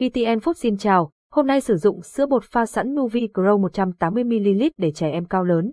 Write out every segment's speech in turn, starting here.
VTN Food xin chào, hôm nay sử dụng sữa bột pha sẵn Nuvi Grow 180ml để trẻ em cao lớn.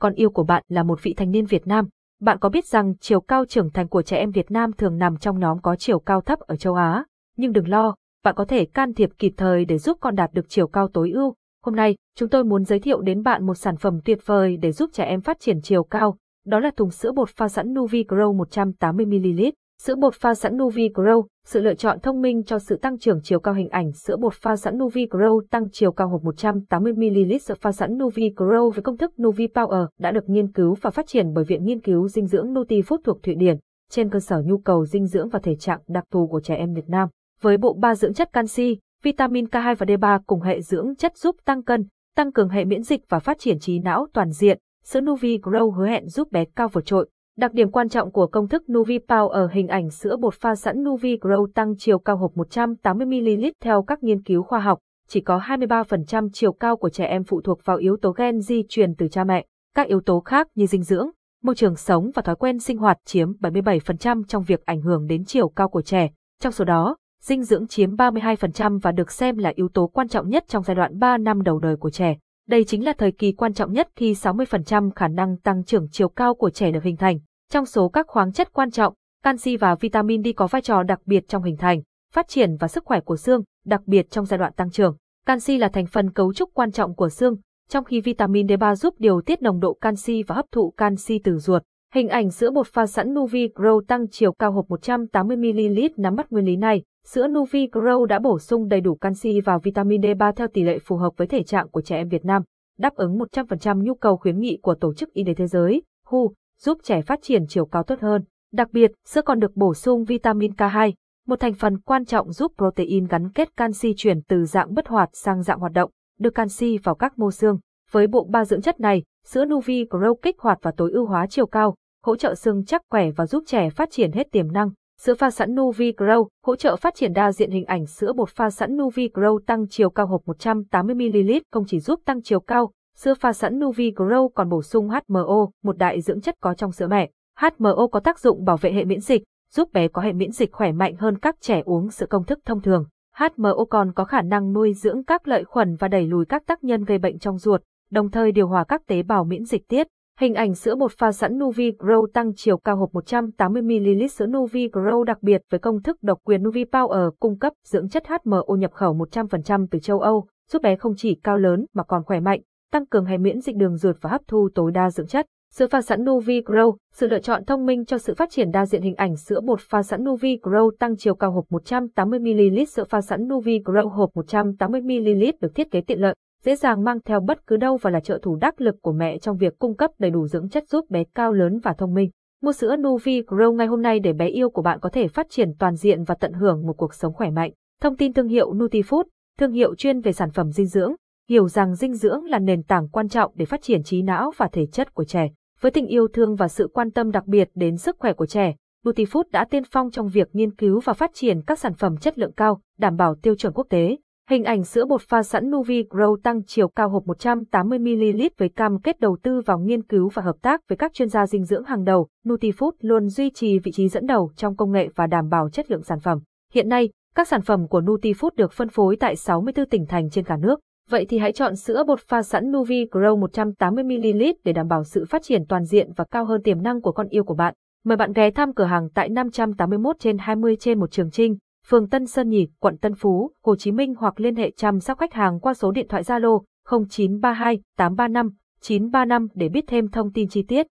Con yêu của bạn là một vị thành niên Việt Nam. Bạn có biết rằng chiều cao trưởng thành của trẻ em Việt Nam thường nằm trong nhóm có chiều cao thấp ở châu Á? Nhưng đừng lo, bạn có thể can thiệp kịp thời để giúp con đạt được chiều cao tối ưu. Hôm nay, chúng tôi muốn giới thiệu đến bạn một sản phẩm tuyệt vời để giúp trẻ em phát triển chiều cao. Đó là thùng sữa bột pha sẵn Nuvi Grow 180ml. Sữa bột pha sẵn Nuvi Grow, sự lựa chọn thông minh cho sự tăng trưởng chiều cao hình ảnh. Sữa bột pha sẵn Nuvi Grow tăng chiều cao hộp 180ml sữa pha sẵn Nuvi Grow với công thức Nuvi Power đã được nghiên cứu và phát triển bởi Viện Nghiên cứu Dinh dưỡng Nutifood thuộc Thụy Điển, trên cơ sở nhu cầu dinh dưỡng và thể trạng đặc thù của trẻ em Việt Nam. Với bộ ba dưỡng chất canxi, vitamin K2 và D3 cùng hệ dưỡng chất giúp tăng cân, tăng cường hệ miễn dịch và phát triển trí não toàn diện, sữa Nuvi Grow hứa hẹn giúp bé cao vượt trội, Đặc điểm quan trọng của công thức Nuvi Power ở hình ảnh sữa bột pha sẵn Nuvi Grow tăng chiều cao hộp 180ml theo các nghiên cứu khoa học, chỉ có 23% chiều cao của trẻ em phụ thuộc vào yếu tố gen di truyền từ cha mẹ. Các yếu tố khác như dinh dưỡng, môi trường sống và thói quen sinh hoạt chiếm 77% trong việc ảnh hưởng đến chiều cao của trẻ. Trong số đó, dinh dưỡng chiếm 32% và được xem là yếu tố quan trọng nhất trong giai đoạn 3 năm đầu đời của trẻ. Đây chính là thời kỳ quan trọng nhất khi 60% khả năng tăng trưởng chiều cao của trẻ được hình thành. Trong số các khoáng chất quan trọng, canxi và vitamin D có vai trò đặc biệt trong hình thành, phát triển và sức khỏe của xương, đặc biệt trong giai đoạn tăng trưởng. Canxi là thành phần cấu trúc quan trọng của xương, trong khi vitamin D3 giúp điều tiết nồng độ canxi và hấp thụ canxi từ ruột. Hình ảnh sữa bột pha sẵn Nuvi Grow tăng chiều cao hộp 180ml nắm bắt nguyên lý này. Sữa Nuvi Grow đã bổ sung đầy đủ canxi và vitamin D3 theo tỷ lệ phù hợp với thể trạng của trẻ em Việt Nam, đáp ứng 100% nhu cầu khuyến nghị của Tổ chức Y tế Thế giới, WHO, giúp trẻ phát triển chiều cao tốt hơn. Đặc biệt, sữa còn được bổ sung vitamin K2, một thành phần quan trọng giúp protein gắn kết canxi chuyển từ dạng bất hoạt sang dạng hoạt động, đưa canxi vào các mô xương. Với bộ ba dưỡng chất này, sữa Nuvi Grow kích hoạt và tối ưu hóa chiều cao, hỗ trợ xương chắc khỏe và giúp trẻ phát triển hết tiềm năng. Sữa pha sẵn Nuvi Grow hỗ trợ phát triển đa diện hình ảnh sữa bột pha sẵn Nuvi Grow tăng chiều cao hộp 180ml không chỉ giúp tăng chiều cao, sữa pha sẵn Nuvi Grow còn bổ sung HMO, một đại dưỡng chất có trong sữa mẹ. HMO có tác dụng bảo vệ hệ miễn dịch, giúp bé có hệ miễn dịch khỏe mạnh hơn các trẻ uống sữa công thức thông thường. HMO còn có khả năng nuôi dưỡng các lợi khuẩn và đẩy lùi các tác nhân gây bệnh trong ruột, đồng thời điều hòa các tế bào miễn dịch tiết. Hình ảnh sữa bột pha sẵn Nuvi Grow tăng chiều cao hộp 180ml sữa Nuvi Grow đặc biệt với công thức độc quyền Nuvi Power cung cấp dưỡng chất HMO nhập khẩu 100% từ châu Âu, giúp bé không chỉ cao lớn mà còn khỏe mạnh, tăng cường hệ miễn dịch đường ruột và hấp thu tối đa dưỡng chất. Sữa pha sẵn Nuvi Grow, sự lựa chọn thông minh cho sự phát triển đa diện hình ảnh sữa bột pha sẵn Nuvi Grow tăng chiều cao hộp 180ml sữa pha sẵn Nuvi Grow hộp 180ml được thiết kế tiện lợi, dễ dàng mang theo bất cứ đâu và là trợ thủ đắc lực của mẹ trong việc cung cấp đầy đủ dưỡng chất giúp bé cao lớn và thông minh. Mua sữa Nuvi Grow ngay hôm nay để bé yêu của bạn có thể phát triển toàn diện và tận hưởng một cuộc sống khỏe mạnh. Thông tin thương hiệu Nutifood, thương hiệu chuyên về sản phẩm dinh dưỡng, hiểu rằng dinh dưỡng là nền tảng quan trọng để phát triển trí não và thể chất của trẻ. Với tình yêu thương và sự quan tâm đặc biệt đến sức khỏe của trẻ, Nutifood đã tiên phong trong việc nghiên cứu và phát triển các sản phẩm chất lượng cao, đảm bảo tiêu chuẩn quốc tế. Hình ảnh sữa bột pha sẵn Nuvi Grow tăng chiều cao hộp 180ml với cam kết đầu tư vào nghiên cứu và hợp tác với các chuyên gia dinh dưỡng hàng đầu, Nutifood luôn duy trì vị trí dẫn đầu trong công nghệ và đảm bảo chất lượng sản phẩm. Hiện nay, các sản phẩm của Nutifood được phân phối tại 64 tỉnh thành trên cả nước. Vậy thì hãy chọn sữa bột pha sẵn Nuvi Grow 180ml để đảm bảo sự phát triển toàn diện và cao hơn tiềm năng của con yêu của bạn. Mời bạn ghé thăm cửa hàng tại 581 trên 20 trên một Trường Trinh, phường Tân Sơn Nhì, quận Tân Phú, Hồ Chí Minh hoặc liên hệ chăm sóc khách hàng qua số điện thoại Zalo 0932 835 935 để biết thêm thông tin chi tiết.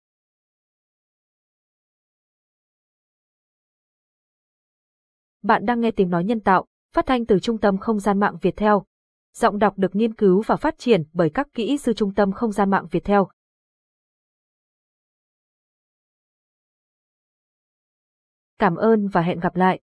Bạn đang nghe tiếng nói nhân tạo, phát thanh từ Trung tâm Không gian mạng Việt Theo. Giọng đọc được nghiên cứu và phát triển bởi các kỹ sư Trung tâm Không gian mạng Việt Theo. Cảm ơn và hẹn gặp lại.